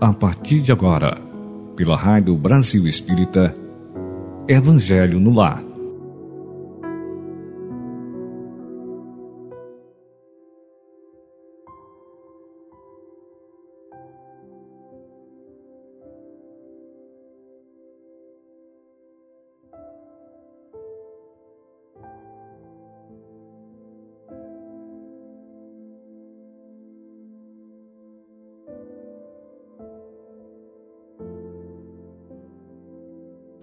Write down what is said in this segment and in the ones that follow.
A partir de agora, pela Rádio Brasil Espírita, Evangelho no Lar.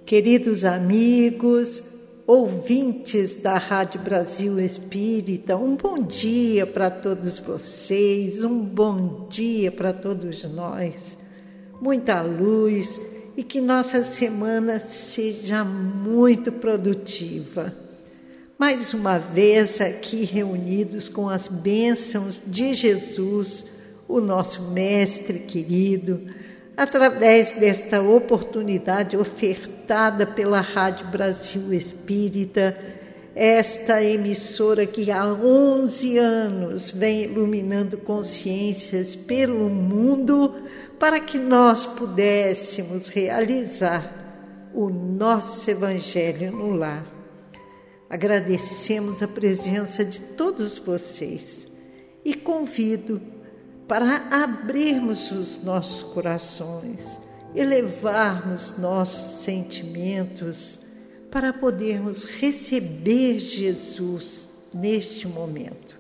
Queridos amigos, ouvintes da Rádio Brasil Espírita, um bom dia para todos vocês, um bom dia para todos nós. Muita luz e que nossa semana seja muito produtiva. Mais uma vez aqui reunidos com as bênçãos de Jesus, o nosso Mestre querido através desta oportunidade ofertada pela Rádio Brasil Espírita, esta emissora que há 11 anos vem iluminando consciências pelo mundo para que nós pudéssemos realizar o nosso Evangelho no lar. Agradecemos a presença de todos vocês e convido para abrirmos os nossos corações, elevarmos nossos sentimentos, para podermos receber Jesus neste momento.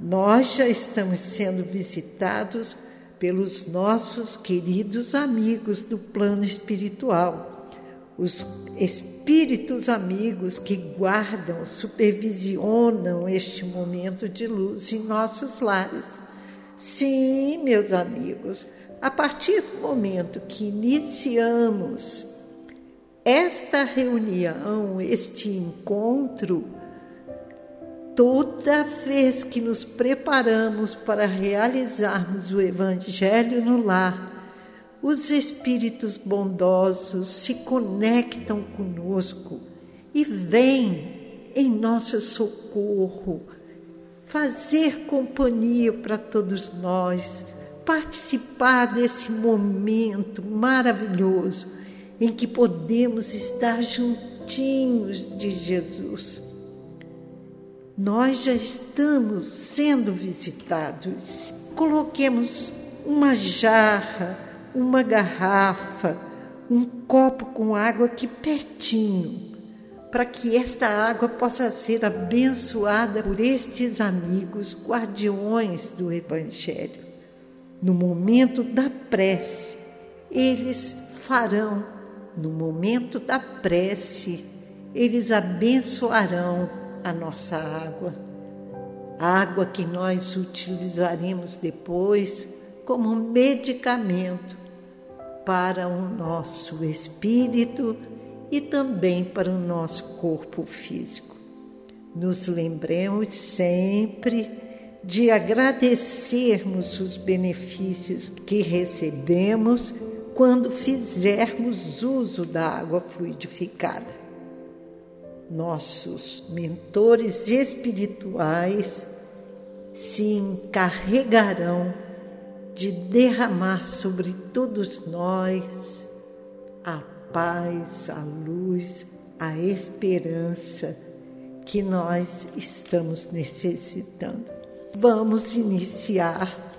Nós já estamos sendo visitados pelos nossos queridos amigos do plano espiritual, os espíritos amigos que guardam, supervisionam este momento de luz em nossos lares. Sim, meus amigos, a partir do momento que iniciamos esta reunião, este encontro, toda vez que nos preparamos para realizarmos o Evangelho no lar, os Espíritos bondosos se conectam conosco e vêm em nosso socorro fazer companhia para todos nós, participar desse momento maravilhoso em que podemos estar juntinhos de Jesus. Nós já estamos sendo visitados. Coloquemos uma jarra, uma garrafa, um copo com água aqui pertinho para que esta água possa ser abençoada por estes amigos guardiões do Evangelho. No momento da prece, eles farão, no momento da prece, eles abençoarão a nossa água, a água que nós utilizaremos depois como medicamento para o nosso espírito e também para o nosso corpo físico. Nos lembremos sempre de agradecermos os benefícios que recebemos quando fizermos uso da água fluidificada. Nossos mentores espirituais se encarregarão de derramar sobre todos nós a paz, a luz, a esperança que nós estamos necessitando. Vamos iniciar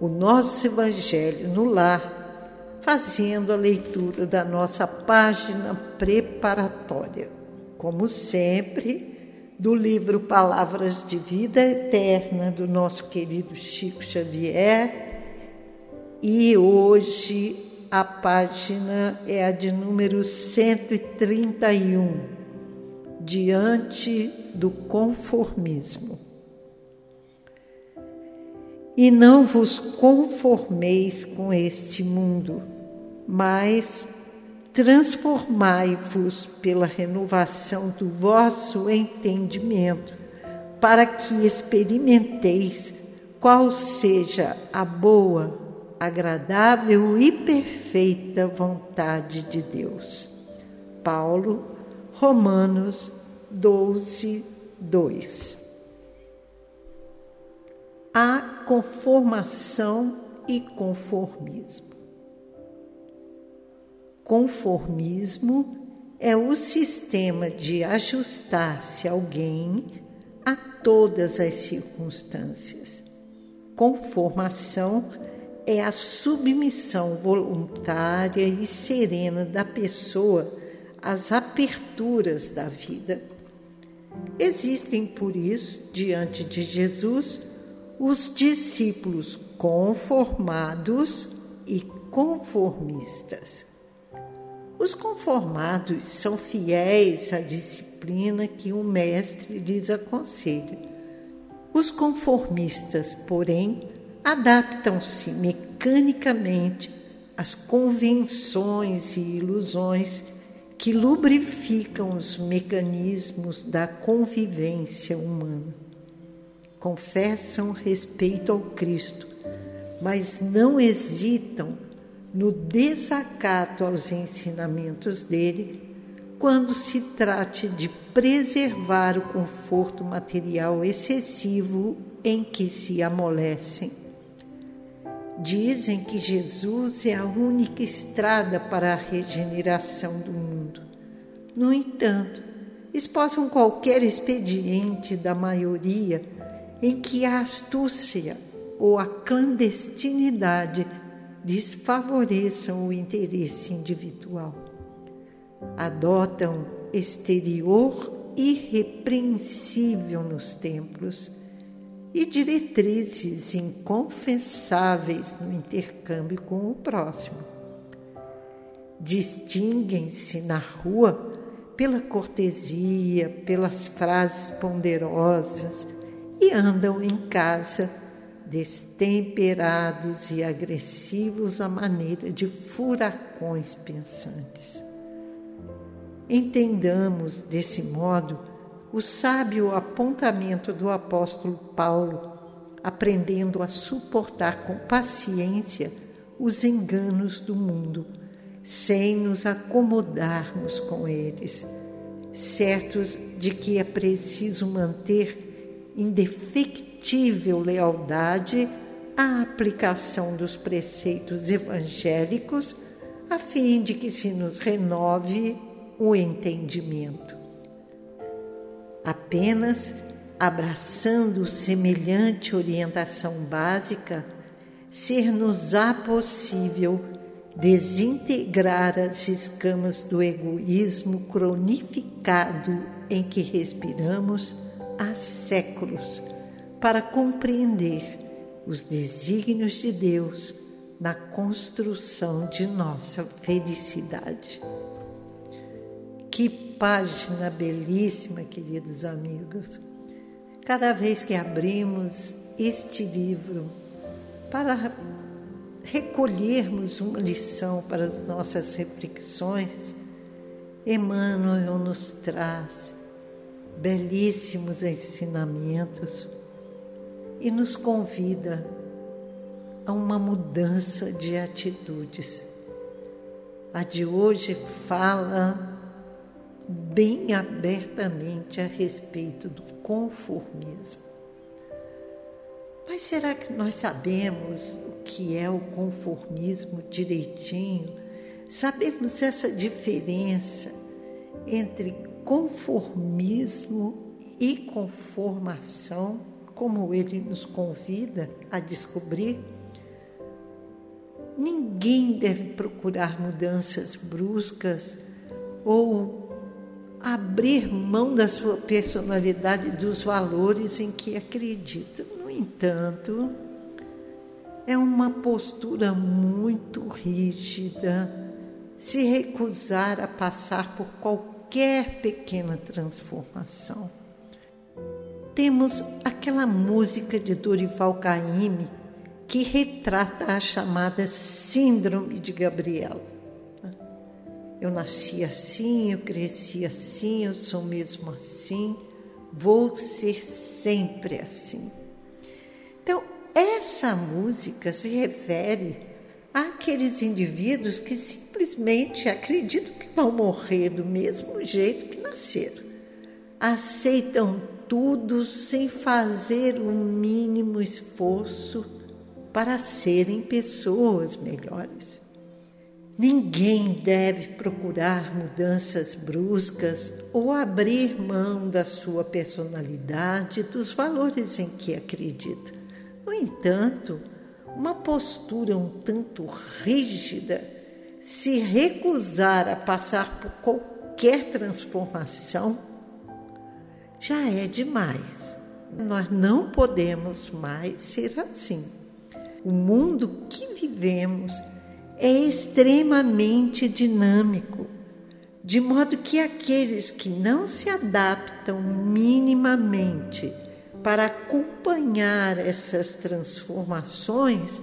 o nosso Evangelho no lar, fazendo a leitura da nossa página preparatória. Como sempre, do livro Palavras de Vida Eterna, do nosso querido Chico Xavier. E hoje a página é a de número 131, diante do conformismo. E não vos conformeis com este mundo, mas transformai-vos pela renovação do vosso entendimento, para que experimenteis qual seja a boa, agradável e perfeita vontade de Deus. Paulo, Romanos 12, 2. A conformação e conformismo. Conformismo é o sistema de ajustar-se alguém a todas as circunstâncias. Conformação é a submissão voluntária e serena da pessoa às aperturas da vida. Existem, por isso, diante de Jesus, os discípulos conformados e conformistas. Os conformados são fiéis à disciplina que o mestre lhes aconselha. Os conformistas, porém, adaptam-se mecanicamente às convenções e ilusões que lubrificam os mecanismos da convivência humana. Confessam respeito ao Cristo, mas não hesitam no desacato aos ensinamentos dele quando se trate de preservar o conforto material excessivo em que se amolecem. Dizem que Jesus é a única estrada para a regeneração do mundo. No entanto, esposam qualquer expediente da maioria em que a astúcia ou a clandestinidade desfavoreçam o interesse individual. Adotam exterior irrepreensível nos templos e diretrizes inconfessáveis no intercâmbio com o próximo. Distinguem-se na rua pela cortesia, pelas frases ponderosas e andam em casa destemperados e agressivos à maneira de furacões pensantes. Entendamos, desse modo, o sábio apontamento do apóstolo Paulo, aprendendo a suportar com paciência os enganos do mundo, sem nos acomodarmos com eles, certos de que é preciso manter indefectível lealdade à aplicação dos preceitos evangélicos, a fim de que se nos renove o entendimento. Apenas abraçando semelhante orientação básica, ser-nos-á possível desintegrar as escamas do egoísmo cronificado em que respiramos há séculos para compreender os desígnios de Deus na construção de nossa felicidade. Que página belíssima, queridos amigos! Cada vez que abrimos este livro para recolhermos uma lição para as nossas reflexões, Emmanuel nos traz belíssimos ensinamentos e nos convida a uma mudança de atitudes. A de hoje fala bem abertamente a respeito do conformismo. Mas será que nós sabemos o que é o conformismo direitinho? Sabemos essa diferença entre conformismo e conformação? como ele nos convida a descobrir, ninguém deve procurar mudanças bruscas ou abrir mão da sua personalidade, dos valores em que acredita. No entanto, é uma postura muito rígida se recusar a passar por qualquer pequena transformação temos aquela música de Dorival Caymmi que retrata a chamada Síndrome de Gabriela. Eu nasci assim, eu cresci assim, eu sou mesmo assim, vou ser sempre assim. Então, essa música se refere àqueles indivíduos que simplesmente acreditam que vão morrer do mesmo jeito que nasceram. Aceitam tudo sem fazer o mínimo esforço para serem pessoas melhores. Ninguém deve procurar mudanças bruscas ou abrir mão da sua personalidade e dos valores em que acredita. No entanto, uma postura um tanto rígida, se recusar a passar por qualquer transformação, já é demais. Nós não podemos mais ser assim. O mundo que vivemos é extremamente dinâmico, de modo que aqueles que não se adaptam minimamente para acompanhar essas transformações,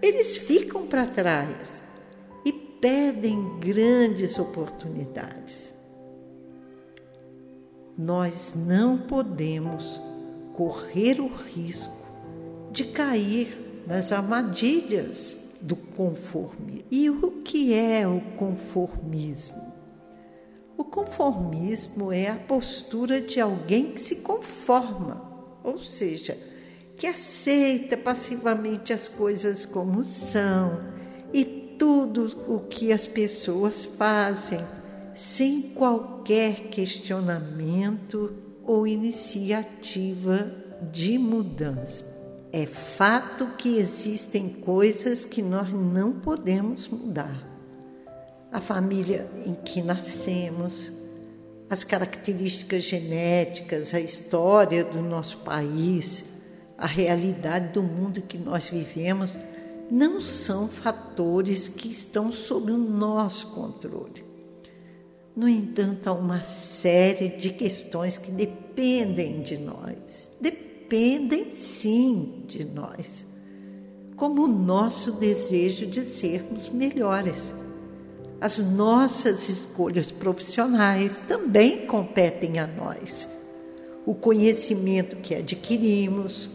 eles ficam para trás e perdem grandes oportunidades. Nós não podemos correr o risco de cair nas armadilhas do conformismo. E o que é o conformismo? O conformismo é a postura de alguém que se conforma, ou seja, que aceita passivamente as coisas como são e tudo o que as pessoas fazem, sem qualquer questionamento ou iniciativa de mudança. É fato que existem coisas que nós não podemos mudar. A família em que nascemos, as características genéticas, a história do nosso país, a realidade do mundo que nós vivemos, não são fatores que estão sob o nosso controle. No entanto, há uma série de questões que dependem de nós. Dependem sim de nós, como o nosso desejo de sermos melhores. As nossas escolhas profissionais também competem a nós. O conhecimento que adquirimos,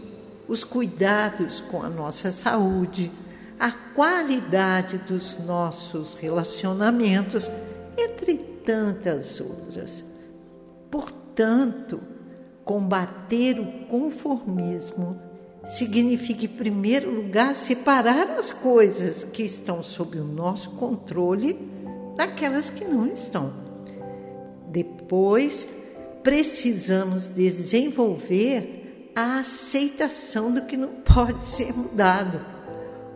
os cuidados com a nossa saúde, a qualidade dos nossos relacionamentos, entre tantas outras. Portanto, Combater o conformismo significa, em primeiro lugar, separar as coisas que estão sob o nosso controle daquelas que não estão. Depois, precisamos desenvolver a aceitação do que não pode ser mudado.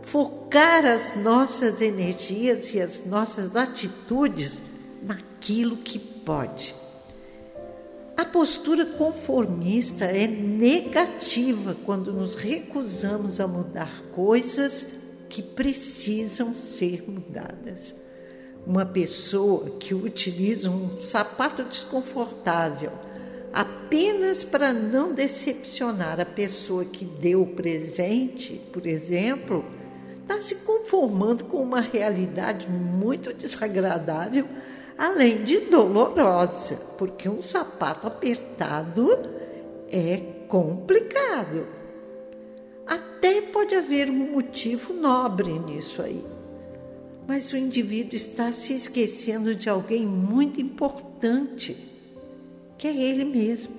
Focar as nossas energias e as nossas atitudes naquilo que pode. A postura conformista é negativa quando nos recusamos a mudar coisas que precisam ser mudadas. Uma pessoa que utiliza um sapato desconfortável apenas para não decepcionar a pessoa que deu o presente, por exemplo, está se conformando com uma realidade muito desagradável além de dolorosa, porque um sapato apertado é complicado. Até pode haver um motivo nobre nisso aí. Mas o indivíduo está se esquecendo de alguém muito importante, que é ele mesmo.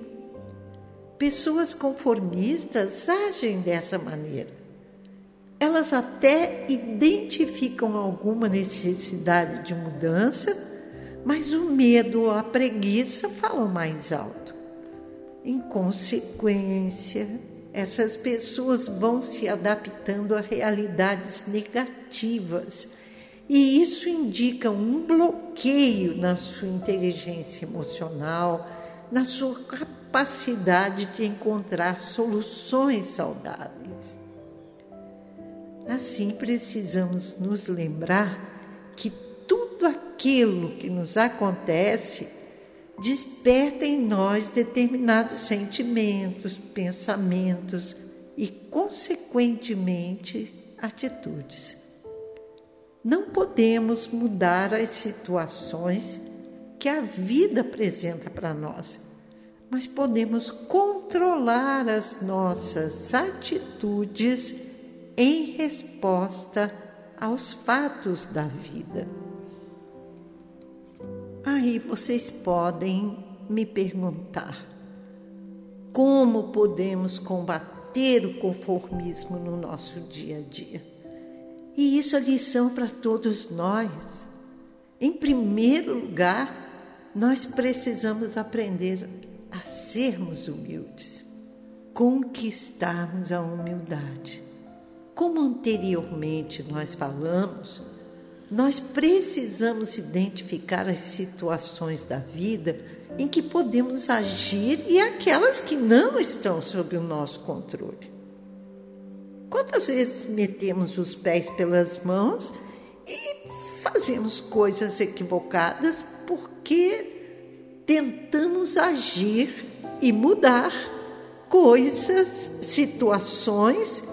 Pessoas conformistas agem dessa maneira. Elas até identificam alguma necessidade de mudança mas o medo ou a preguiça falam mais alto. Em consequência, essas pessoas vão se adaptando a realidades negativas e isso indica um bloqueio na sua inteligência emocional, na sua capacidade de encontrar soluções saudáveis. Assim, precisamos nos lembrar que aquilo que nos acontece desperta em nós determinados sentimentos, pensamentos e, consequentemente, atitudes. Não podemos mudar as situações que a vida apresenta para nós, mas podemos controlar as nossas atitudes em resposta aos fatos da vida. Aí vocês podem me perguntar: como podemos combater o conformismo no nosso dia a dia. E isso é lição para todos nós. Em primeiro lugar, nós precisamos aprender a sermos humildes, conquistarmos a humildade. Como anteriormente nós falamos, nós precisamos identificar as situações da vida em que podemos agir e aquelas que não estão sob o nosso controle. Quantas vezes metemos os pés pelas mãos e fazemos coisas equivocadas porque tentamos agir e mudar coisas, situações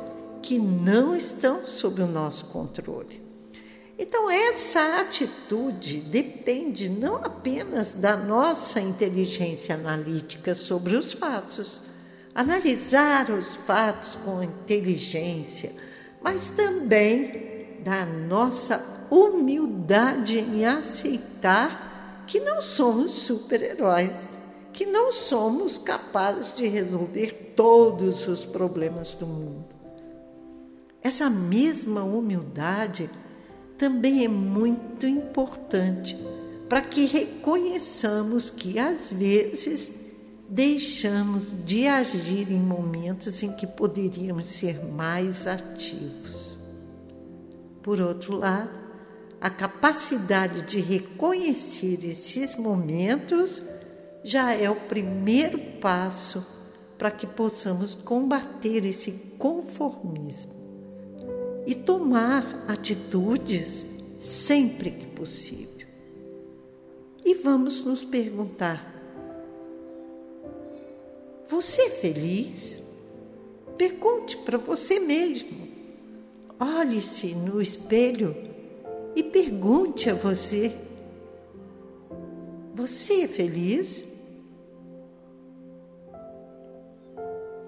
que não estão sob o nosso controle. Então, essa atitude depende não apenas da nossa inteligência analítica sobre os fatos, analisar os fatos com inteligência, mas também da nossa humildade em aceitar que não somos super-heróis, que não somos capazes de resolver todos os problemas do mundo. Essa mesma humildade também é muito importante para que reconheçamos que, às vezes, deixamos de agir em momentos em que poderíamos ser mais ativos. Por outro lado, a capacidade de reconhecer esses momentos já é o primeiro passo para que possamos combater esse conformismo e tomar atitudes sempre que possível. E vamos nos perguntar: você é feliz? Pergunte para você mesmo. Olhe-se no espelho e pergunte a você: Você é feliz?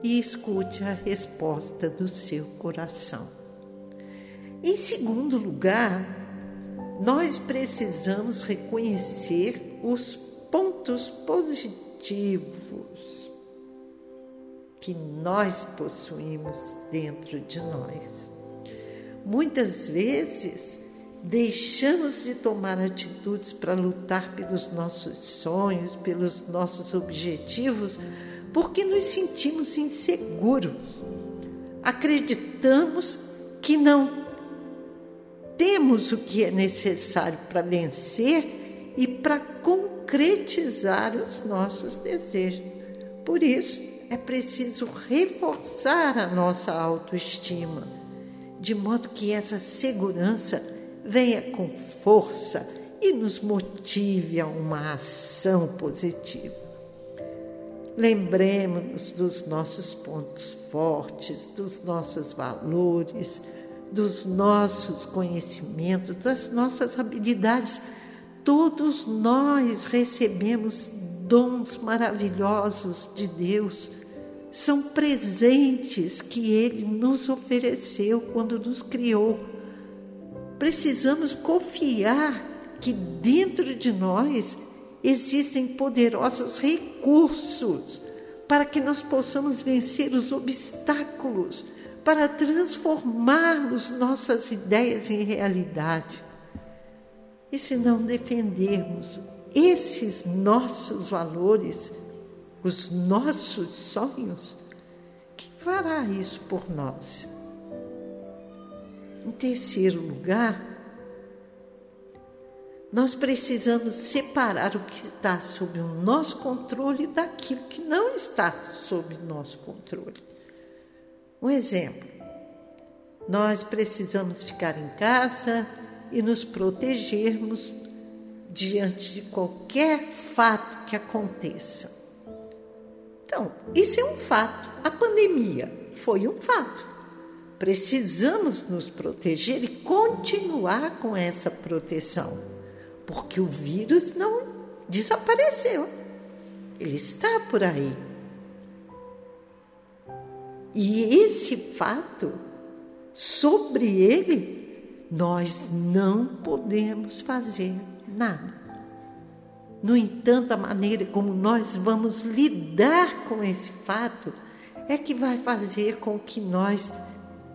E escute a resposta do seu coração. Em segundo lugar, nós precisamos reconhecer os pontos positivos que nós possuímos dentro de nós. Muitas vezes, deixamos de tomar atitudes para lutar pelos nossos sonhos, pelos nossos objetivos, porque nos sentimos inseguros. Acreditamos que não temos o que é necessário para vencer e para concretizar os nossos desejos. Por isso, é preciso reforçar a nossa autoestima, de modo que essa segurança venha com força e nos motive a uma ação positiva. Lembremos-nos dos nossos pontos fortes, dos nossos valores, dos nossos conhecimentos, das nossas habilidades. Todos nós recebemos dons maravilhosos de Deus. São presentes que Ele nos ofereceu quando nos criou. Precisamos confiar que dentro de nós existem poderosos recursos para que nós possamos vencer os obstáculos para transformarmos nossas ideias em realidade. E se não defendermos esses nossos valores, os nossos sonhos, quem fará isso por nós? Em terceiro lugar, nós precisamos separar o que está sob o nosso controle daquilo que não está sob o nosso controle. Um exemplo: nós precisamos ficar em casa e nos protegermos diante de qualquer fato que aconteça. Então, isso é um fato. A pandemia foi um fato. Precisamos nos proteger e continuar com essa proteção, porque o vírus não desapareceu. Ele está por aí. E esse fato, sobre ele, nós não podemos fazer nada. No entanto, a maneira como nós vamos lidar com esse fato é que vai fazer com que nós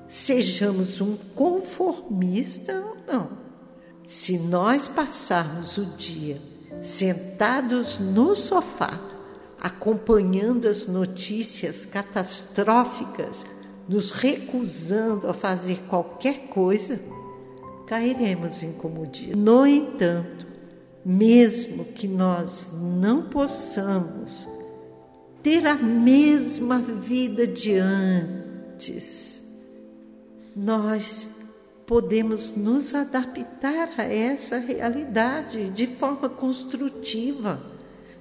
sejamos um conformista ou não. Se nós passarmos o dia sentados no sofá, acompanhando as notícias catastróficas, nos recusando a fazer qualquer coisa, cairemos em comodismo. No entanto, mesmo que nós não possamos ter a mesma vida de antes, nós podemos nos adaptar a essa realidade de forma construtiva,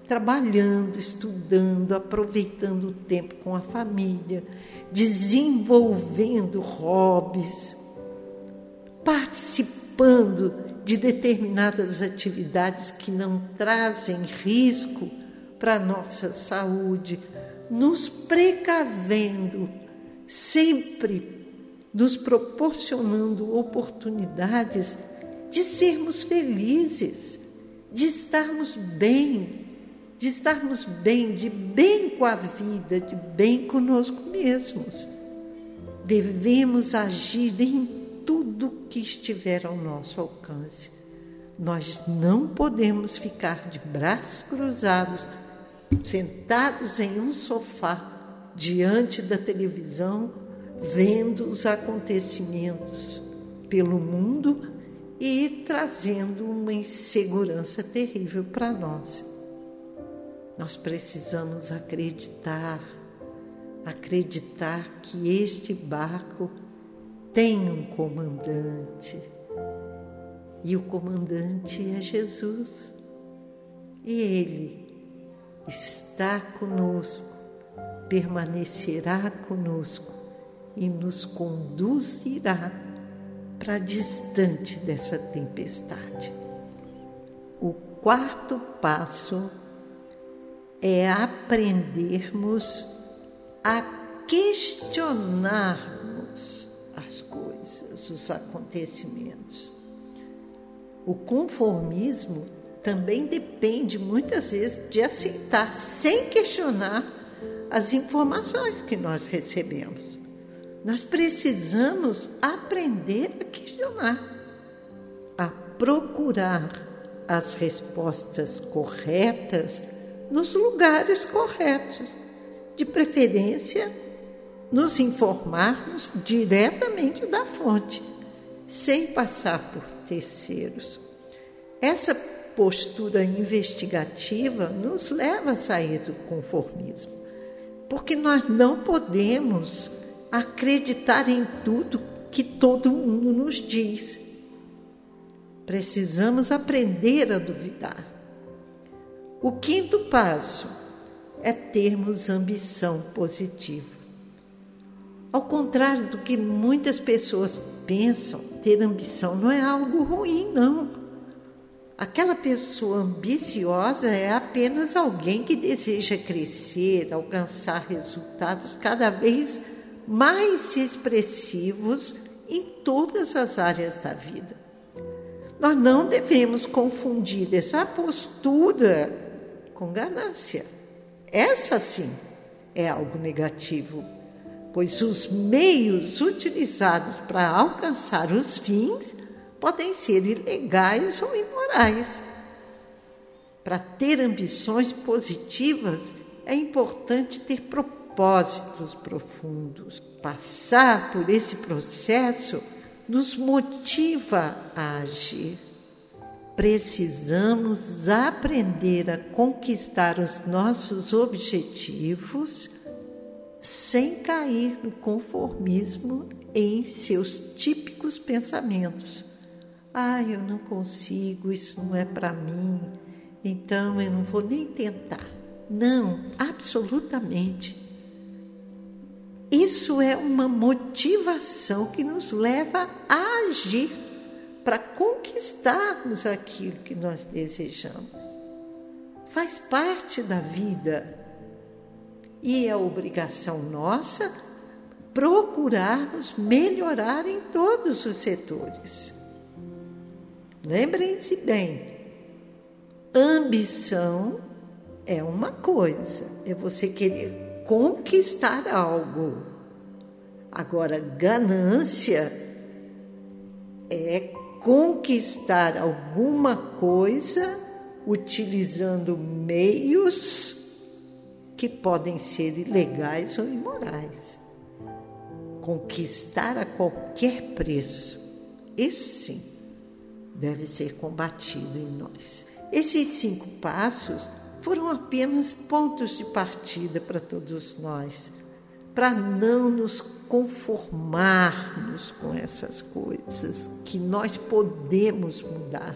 trabalhando, estudando, aproveitando o tempo com a família, desenvolvendo hobbies, participando de determinadas atividades que não trazem risco para a nossa saúde, nos precavendo, sempre nos proporcionando oportunidades de sermos felizes, de estarmos bem, de estarmos bem, de bem com a vida, de bem conosco mesmos. Devemos agir em tudo que estiver ao nosso alcance. Nós não podemos ficar de braços cruzados, sentados em um sofá, diante da televisão, vendo os acontecimentos pelo mundo e trazendo uma insegurança terrível para nós. Nós precisamos acreditar, acreditar que este barco tem um comandante. E o comandante é Jesus. E ele está conosco, permanecerá conosco e nos conduzirá para distante dessa tempestade. O quarto passo é aprendermos a questionarmos as coisas, os acontecimentos. O conformismo também depende muitas vezes de aceitar sem questionar as informações que nós recebemos. Nós precisamos aprender a questionar, a procurar as respostas corretas nos lugares corretos, de preferência nos informarmos diretamente da fonte, sem passar por terceiros. Essa postura investigativa nos leva a sair do conformismo, porque nós não podemos acreditar em tudo que todo mundo nos diz. Precisamos aprender a duvidar. O quinto passo é termos ambição positiva. Ao contrário do que muitas pessoas pensam, ter ambição não é algo ruim, não. Aquela pessoa ambiciosa é apenas alguém que deseja crescer, alcançar resultados cada vez mais expressivos em todas as áreas da vida. Nós não devemos confundir essa postura com ganância. Essa sim é algo negativo, pois os meios utilizados para alcançar os fins podem ser ilegais ou imorais. Para ter ambições positivas, é importante ter propósito propósitos profundos. Passar por esse processo nos motiva a agir. Precisamos aprender a conquistar os nossos objetivos sem cair no conformismo em seus típicos pensamentos. Ah, eu não consigo, isso não é para mim, então eu não vou nem tentar. Não, absolutamente. Isso é uma motivação que nos leva a agir para conquistarmos aquilo que nós desejamos. Faz parte da vida e é obrigação nossa procurarmos melhorar em todos os setores. Lembrem-se bem, ambição é uma coisa, é você querer conquistar algo. Agora, ganância é conquistar alguma coisa utilizando meios que podem ser ilegais ou imorais. Conquistar a qualquer preço. Isso sim deve ser combatido em nós. Esses cinco passos foram apenas pontos de partida para todos nós, para não nos conformarmos com essas coisas que nós podemos mudar,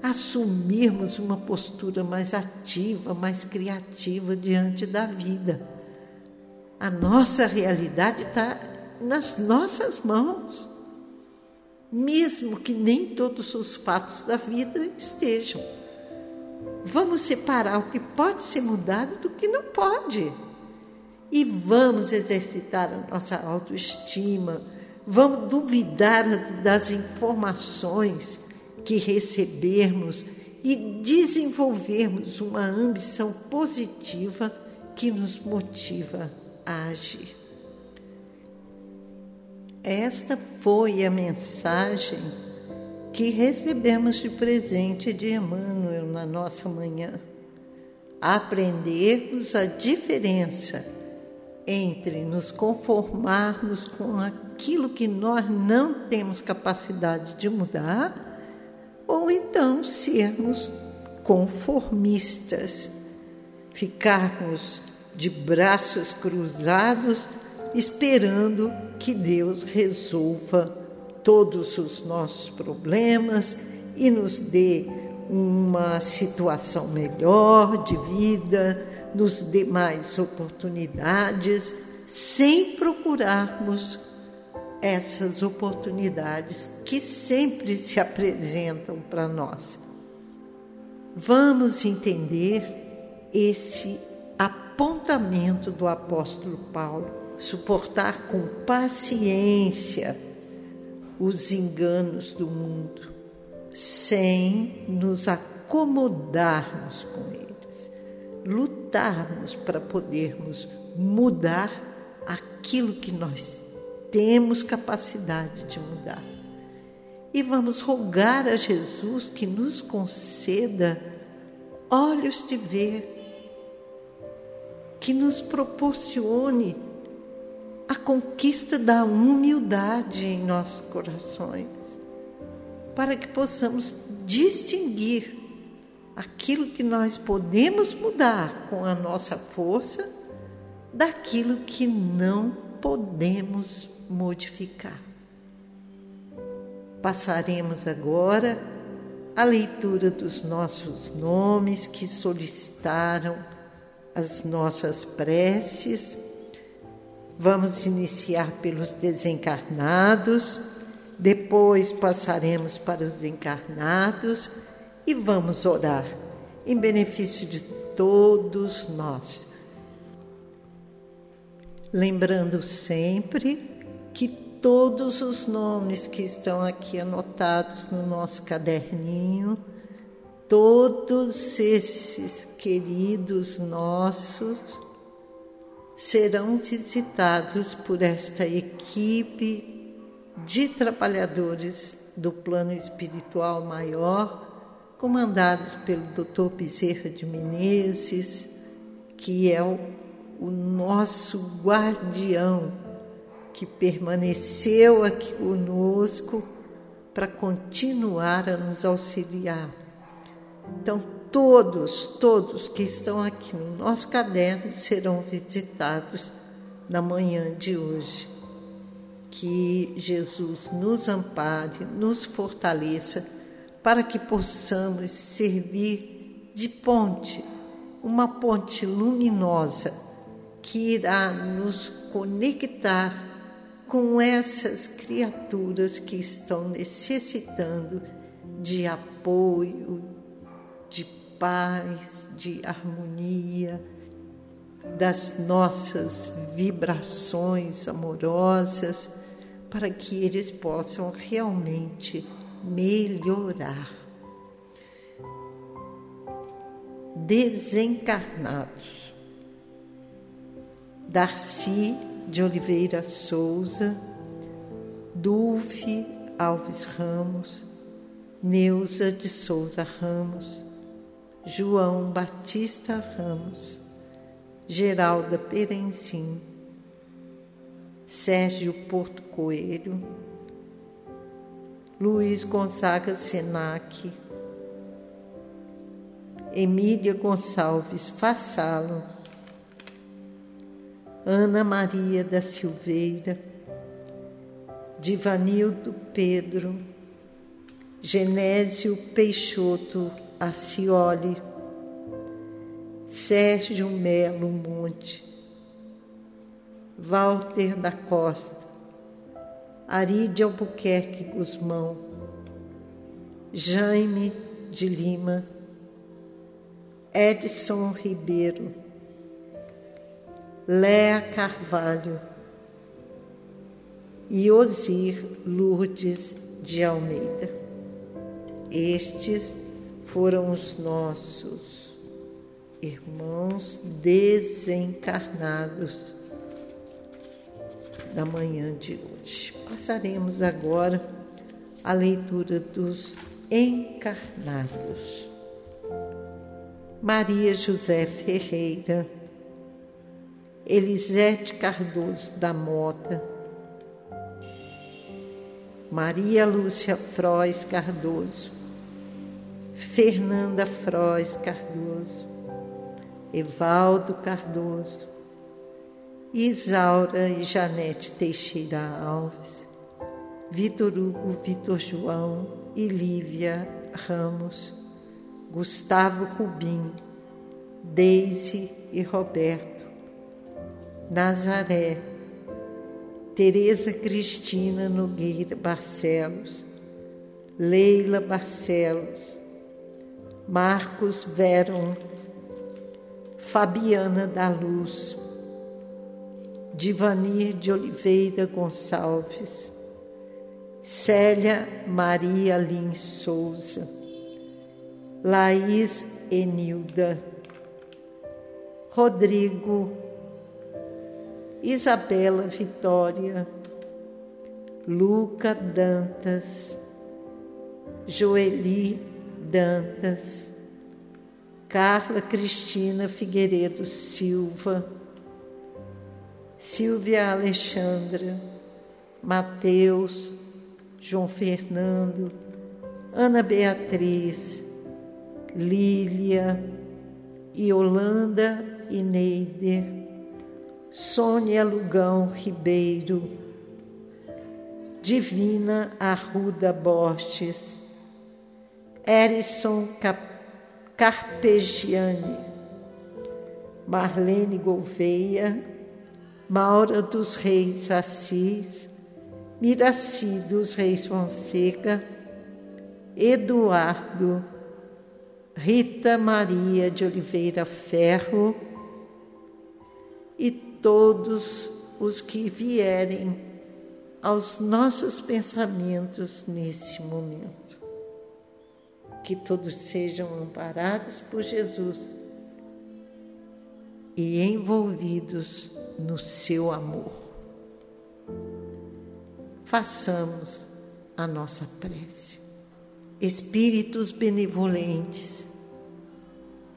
assumirmos uma postura mais ativa, mais criativa diante da vida. A nossa realidade está nas nossas mãos, mesmo que nem todos os fatos da vida estejam. Vamos separar o que pode ser mudado do que não pode. E vamos exercitar a nossa autoestima, vamos duvidar das informações que recebermos e desenvolvermos uma ambição positiva que nos motiva a agir. Esta foi a mensagem que recebemos de presente de Emmanuel na nossa manhã. Aprendermos a diferença entre nos conformarmos com aquilo que nós não temos capacidade de mudar ou então sermos conformistas, ficarmos de braços cruzados esperando que Deus resolva todos os nossos problemas e nos dê uma situação melhor de vida, nos dê mais oportunidades, sem procurarmos essas oportunidades que sempre se apresentam para nós. Vamos entender esse apontamento do apóstolo Paulo, suportar com paciência os enganos do mundo, sem nos acomodarmos com eles, lutarmos para podermos mudar aquilo que nós temos capacidade de mudar. E vamos rogar a Jesus que nos conceda olhos de ver, que nos proporcione a conquista da humildade em nossos corações, para que possamos distinguir aquilo que nós podemos mudar com a nossa força daquilo que não podemos modificar. Passaremos agora a leitura dos nossos nomes que solicitaram as nossas preces Vamos iniciar pelos desencarnados, depois passaremos para os encarnados e vamos orar em benefício de todos nós. Lembrando sempre que todos os nomes que estão aqui anotados no nosso caderninho, todos esses queridos nossos, serão visitados por esta equipe de trabalhadores do plano espiritual maior, comandados pelo Dr. Bezerra de Menezes, que é o, o nosso guardião, que permaneceu aqui conosco para continuar a nos auxiliar. Então, todos, todos que estão aqui no nosso caderno serão visitados na manhã de hoje. Que Jesus nos ampare, nos fortaleça, para que possamos servir de ponte, uma ponte luminosa que irá nos conectar com essas criaturas que estão necessitando de apoio, de paz, de harmonia, das nossas vibrações amorosas, para que eles possam realmente melhorar. Desencarnados. Darcy de Oliveira Souza, Dulfe Alves Ramos, Neuza de Souza Ramos, João Batista Ramos, Geralda Perenzim, Sérgio Porto Coelho, Luiz Gonzaga Senac, Emília Gonçalves Fassalo, Ana Maria da Silveira, Divanildo Pedro, Genésio Peixoto Acioli, Sérgio Melo Monte, Walter da Costa, Aride Albuquerque Guzmão, Jaime de Lima, Edson Ribeiro, Léa Carvalho e Osir Lourdes de Almeida. Estes foram os nossos irmãos desencarnados da manhã de hoje. Passaremos agora à leitura dos encarnados. Maria José Ferreira, Elisete Cardoso da Mota, Maria Lúcia Frois Cardoso, Fernanda Frois Cardoso, Evaldo Cardoso, Isaura e Janete Teixeira Alves, Vitor Hugo Vitor João e Lívia Ramos, Gustavo Rubim, Deise e Roberto, Nazaré, Tereza Cristina Nogueira Barcelos, Leila Barcelos, Marcos Veron, Fabiana da Luz, Divanir de Oliveira Gonçalves, Célia Maria Lins Souza, Laís Enilda, Rodrigo, Isabela Vitória, Luca Dantas, Joeli Dantas, Carla Cristina Figueiredo Silva, Silvia Alexandra, Mateus, João Fernando, Ana Beatriz, Lília, Yolanda e Neider, Sônia Lugão Ribeiro, Divina Arruda Borges, Erison Carpegiani, Marlene Gouveia, Maura dos Reis Assis, Miraci dos Reis Fonseca, Eduardo, Rita Maria de Oliveira Ferro e todos os que vierem aos nossos pensamentos nesse momento. Que todos sejam amparados por Jesus e envolvidos no seu amor. Façamos a nossa prece. Espíritos benevolentes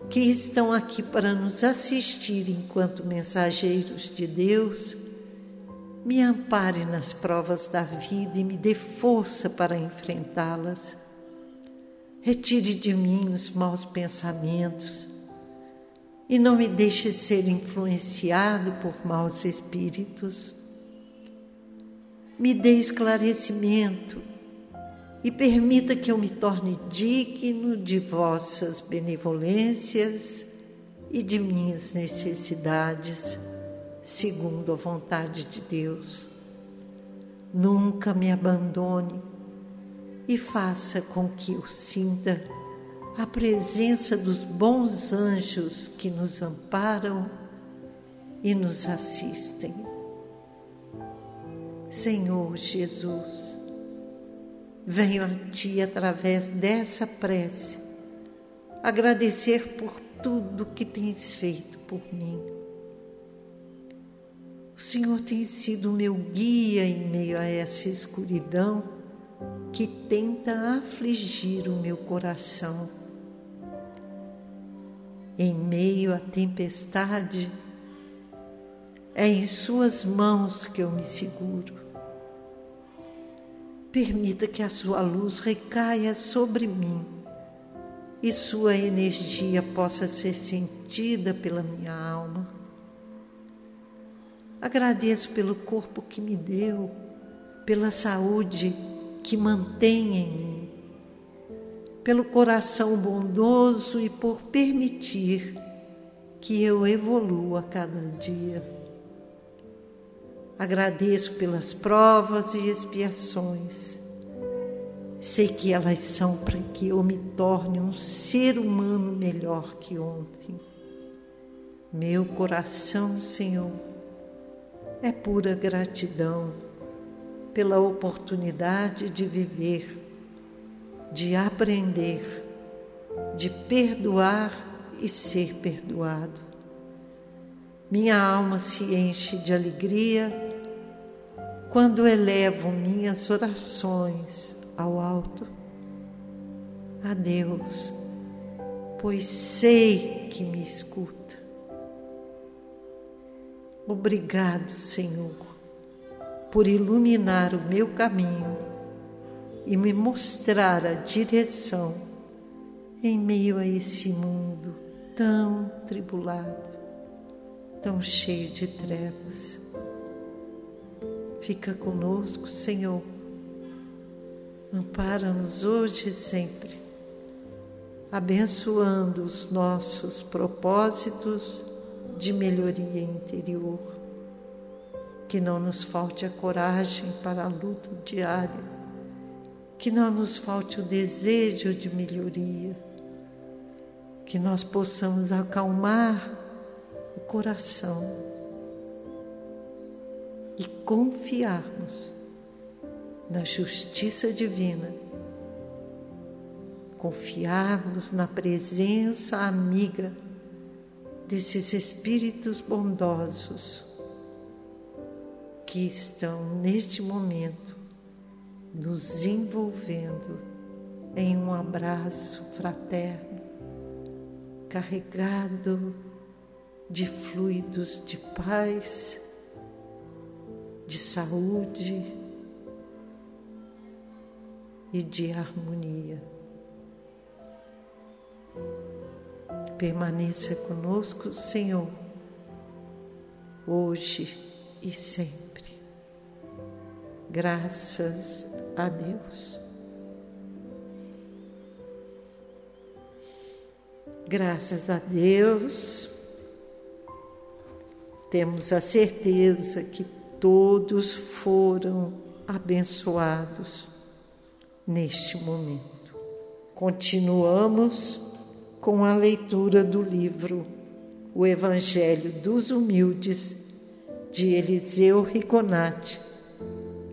que estão aqui para nos assistir enquanto mensageiros de Deus, me ampare nas provas da vida e me dê força para enfrentá-las Retire de mim os maus pensamentos e não me deixe ser influenciado por maus espíritos. Me dê esclarecimento e permita que eu me torne digno de vossas benevolências e de minhas necessidades, segundo a vontade de Deus. Nunca me abandone e faça com que eu sinta a presença dos bons anjos que nos amparam e nos assistem. Senhor Jesus, venho a Ti através dessa prece agradecer por tudo que tens feito por mim. O Senhor tem sido meu guia em meio a essa escuridão que tenta afligir o meu coração. Em meio à tempestade, é em Suas mãos que eu me seguro. Permita que a Sua luz recaia sobre mim e Sua energia possa ser sentida pela minha alma. Agradeço pelo corpo que me deu, pela saúde que mantém em mim, pelo coração bondoso e por permitir que eu evolua cada dia. Agradeço pelas provas e expiações. Sei que elas são para que eu me torne um ser humano melhor que ontem. Meu coração, Senhor, é pura gratidão pela oportunidade de viver, de aprender, de perdoar e ser perdoado. Minha alma se enche de alegria quando elevo minhas orações ao alto, a Deus, pois sei que me escuta. Obrigado, Senhor, por iluminar o meu caminho e me mostrar a direção em meio a esse mundo tão tribulado, tão cheio de trevas. Fica conosco, Senhor. Ampara-nos hoje e sempre, abençoando os nossos propósitos de melhoria interior. Que não nos falte a coragem para a luta diária, que não nos falte o desejo de melhoria, que nós possamos acalmar o coração e confiarmos na justiça divina, confiarmos na presença amiga desses espíritos bondosos que estão neste momento nos envolvendo em um abraço fraterno, carregado de fluidos de paz de saúde e de harmonia. Permaneça conosco, Senhor, hoje e sempre. Graças a Deus. Graças a Deus, temos a certeza que todos foram abençoados neste momento. Continuamos com a leitura do livro O Evangelho dos Humildes, de Eliseu Rigonati,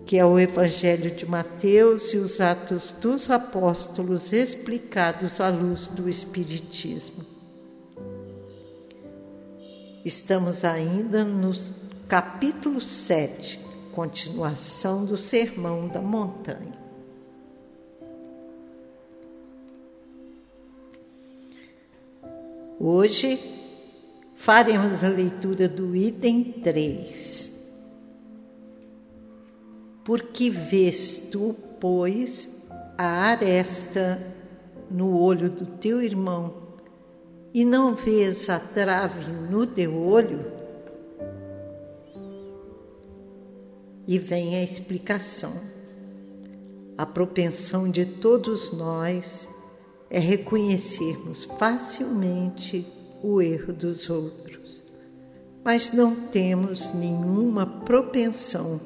que é o Evangelho de Mateus e os Atos dos Apóstolos explicados à luz do Espiritismo. Estamos ainda nos capítulo 7, continuação do Sermão da Montanha. Hoje faremos a leitura do item 3. Porque vês tu, pois, a aresta no olho do teu irmão e não vês a trave no teu olho? E vem a explicação. A propensão de todos nós é reconhecermos facilmente o erro dos outros, mas não temos nenhuma propensão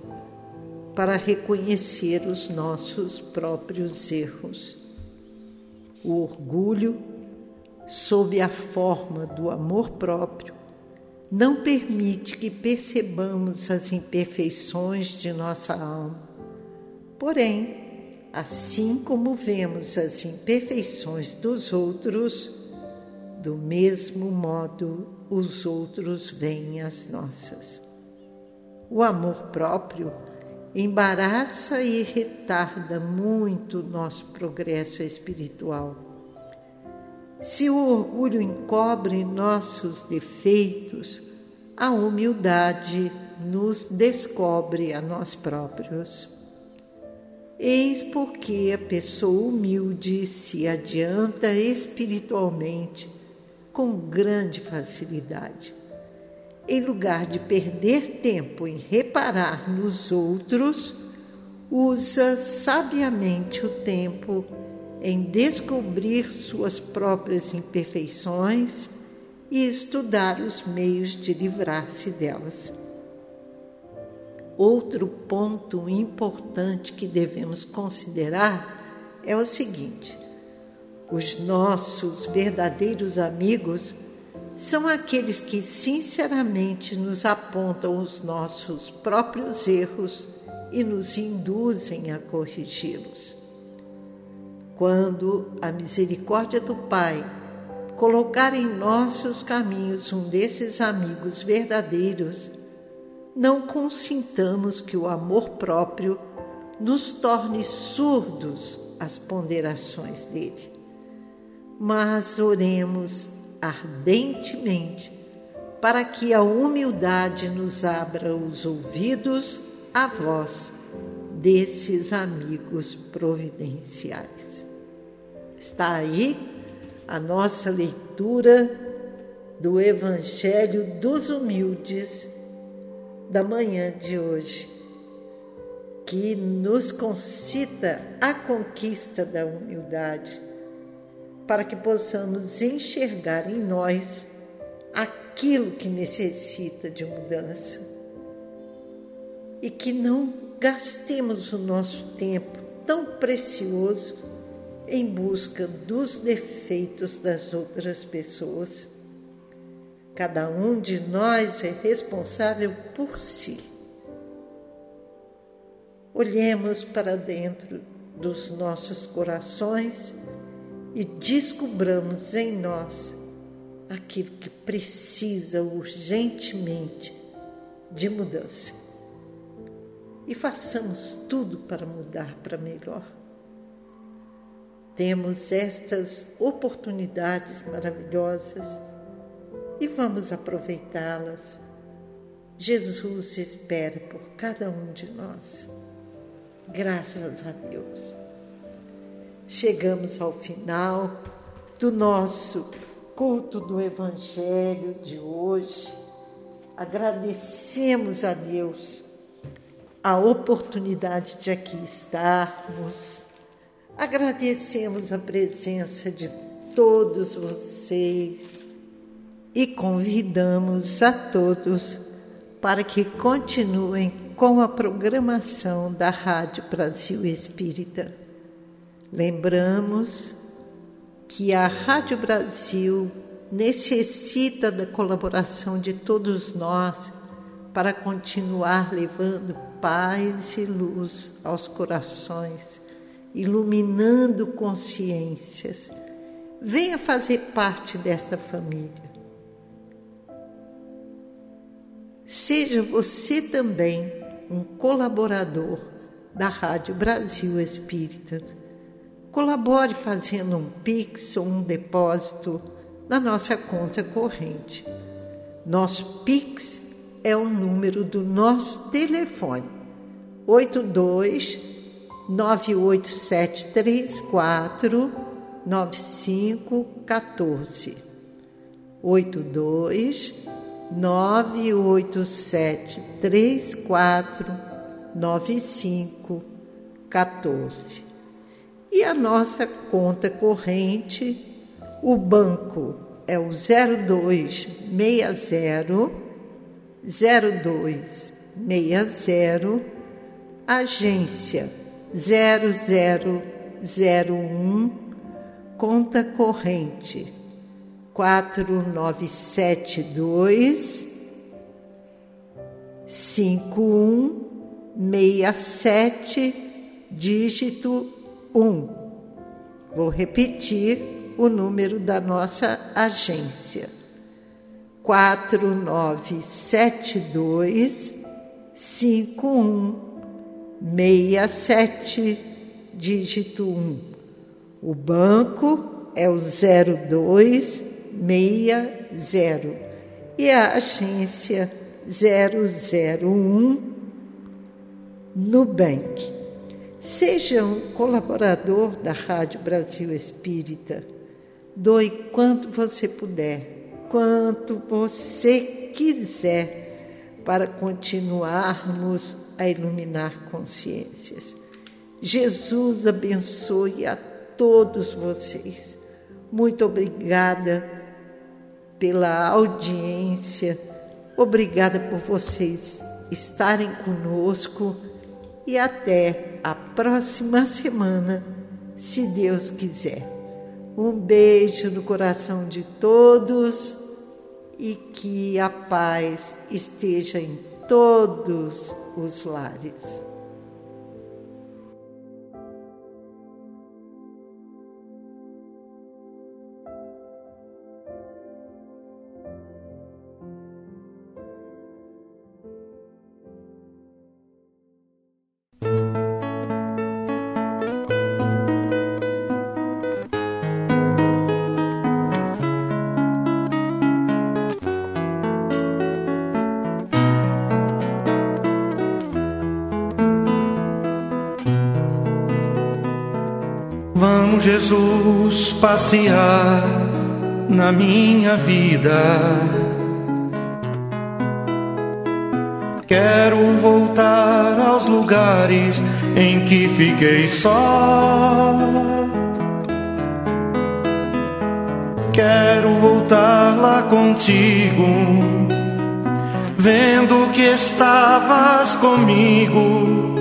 para reconhecer os nossos próprios erros. O orgulho, sob a forma do amor próprio, não permite que percebamos as imperfeições de nossa alma. Porém, assim como vemos as imperfeições dos outros, do mesmo modo os outros veem as nossas. O amor próprio embaraça e retarda muito o nosso progresso espiritual. Se o orgulho encobre nossos defeitos, a humildade nos descobre a nós próprios. Eis porque a pessoa humilde se adianta espiritualmente com grande facilidade em lugar de perder tempo em reparar nos outros, usa sabiamente o tempo em descobrir suas próprias imperfeições e estudar os meios de livrar-se delas. Outro ponto importante que devemos considerar é o seguinte: os nossos verdadeiros amigos são aqueles que sinceramente nos apontam os nossos próprios erros e nos induzem a corrigi-los. Quando a misericórdia do Pai colocar em nossos caminhos um desses amigos verdadeiros, não consintamos que o amor próprio nos torne surdos às ponderações dele. Mas oremos ardentemente para que a humildade nos abra os ouvidos à voz desses amigos providenciais. Está aí a nossa leitura do Evangelho dos Humildes da manhã de hoje, que nos concita a conquista da humildade para que possamos enxergar em nós aquilo que necessita de mudança e que não gastemos o nosso tempo tão precioso em busca dos defeitos das outras pessoas. Cada um de nós é responsável por si. Olhemos para dentro dos nossos corações e descobramos em nós aquilo que precisa urgentemente de mudança. E façamos tudo para mudar para melhor. Temos estas oportunidades maravilhosas e vamos aproveitá-las. Jesus espera por cada um de nós. Graças a Deus chegamos ao final do nosso culto do Evangelho de hoje. Agradecemos a Deus a oportunidade de aqui estarmos. Agradecemos a presença de todos vocês e convidamos a todos para que continuem com a programação da Rádio Brasil Espírita. Lembramos que a Rádio Brasil necessita da colaboração de todos nós para continuar levando paz e luz aos corações, iluminando consciências. Venha fazer parte desta família. Seja você também um colaborador da Rádio Brasil Espírita Colabore fazendo um Pix ou um depósito na nossa conta corrente. Nosso Pix é o número do nosso telefone: 82 98734 9514. 82 98734 9514 e a nossa conta corrente, o banco é o 0260 0260 agência 0001 conta corrente 4972 5167 dígito um. Vou repetir o número da nossa agência: 4972 5167, dígito 1. O banco é o 0260 e a agência 001 Nubank. Seja um colaborador da Rádio Brasil Espírita. Doe quanto você puder, quanto você quiser, para continuarmos a iluminar consciências. Jesus abençoe a todos vocês. Muito obrigada pela audiência, obrigada por vocês estarem conosco e até a próxima semana, se Deus quiser. Um beijo no coração de todos e que a paz esteja em todos os lares. Passear na minha vida. Quero voltar aos lugares em que fiquei só. Quero voltar lá contigo, vendo que estavas comigo.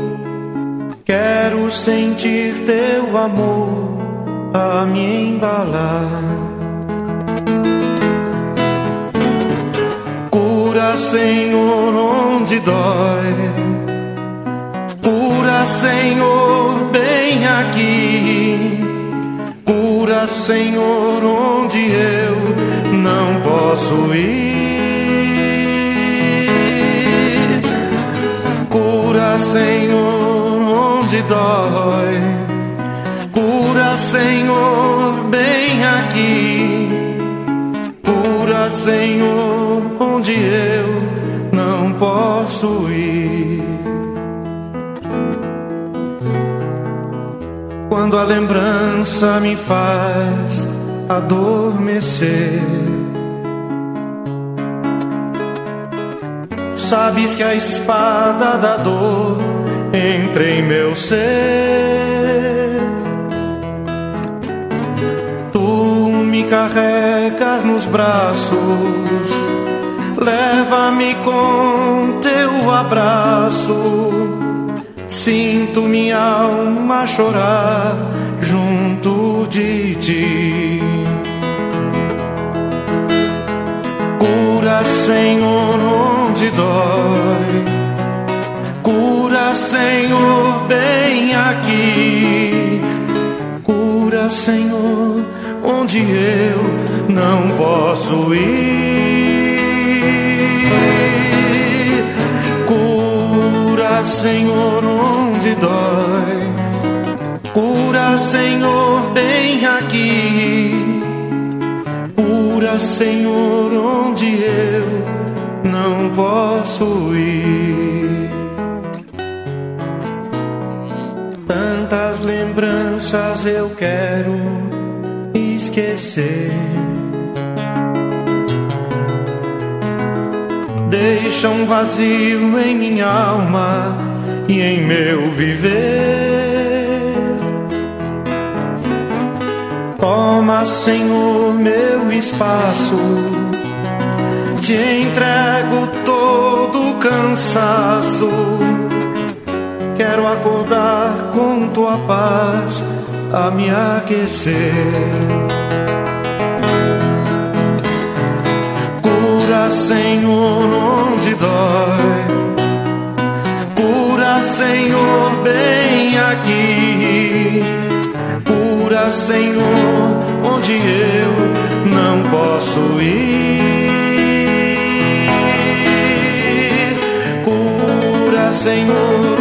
Quero sentir teu amor a me embalar. Cura, Senhor, onde dói. Cura, Senhor, bem aqui. Cura, Senhor, onde eu não posso ir. Cura, Senhor, onde dói Senhor, bem aqui. Cura, Senhor, onde eu não posso ir. Quando a lembrança me faz adormecer. Sabes que a espada da dor entra em meu ser carregas nos braços, leva-me com teu abraço. Sinto minha alma chorar junto de ti. Cura, Senhor, onde dói. Cura, Senhor, bem aqui. Cura, Senhor onde eu não posso ir. Cura, Senhor, onde dói. Cura, Senhor, bem aqui. Cura, Senhor, onde eu não posso ir. Tantas lembranças eu quero esquecer. Deixa um vazio em minha alma e em meu viver. Toma, Senhor, meu espaço. Te entrego todo o cansaço. Quero acordar com tua paz a me aquecer. Senhor, onde dói. Cura, Senhor, bem aqui. Cura, Senhor, onde eu não posso ir. Cura, Senhor,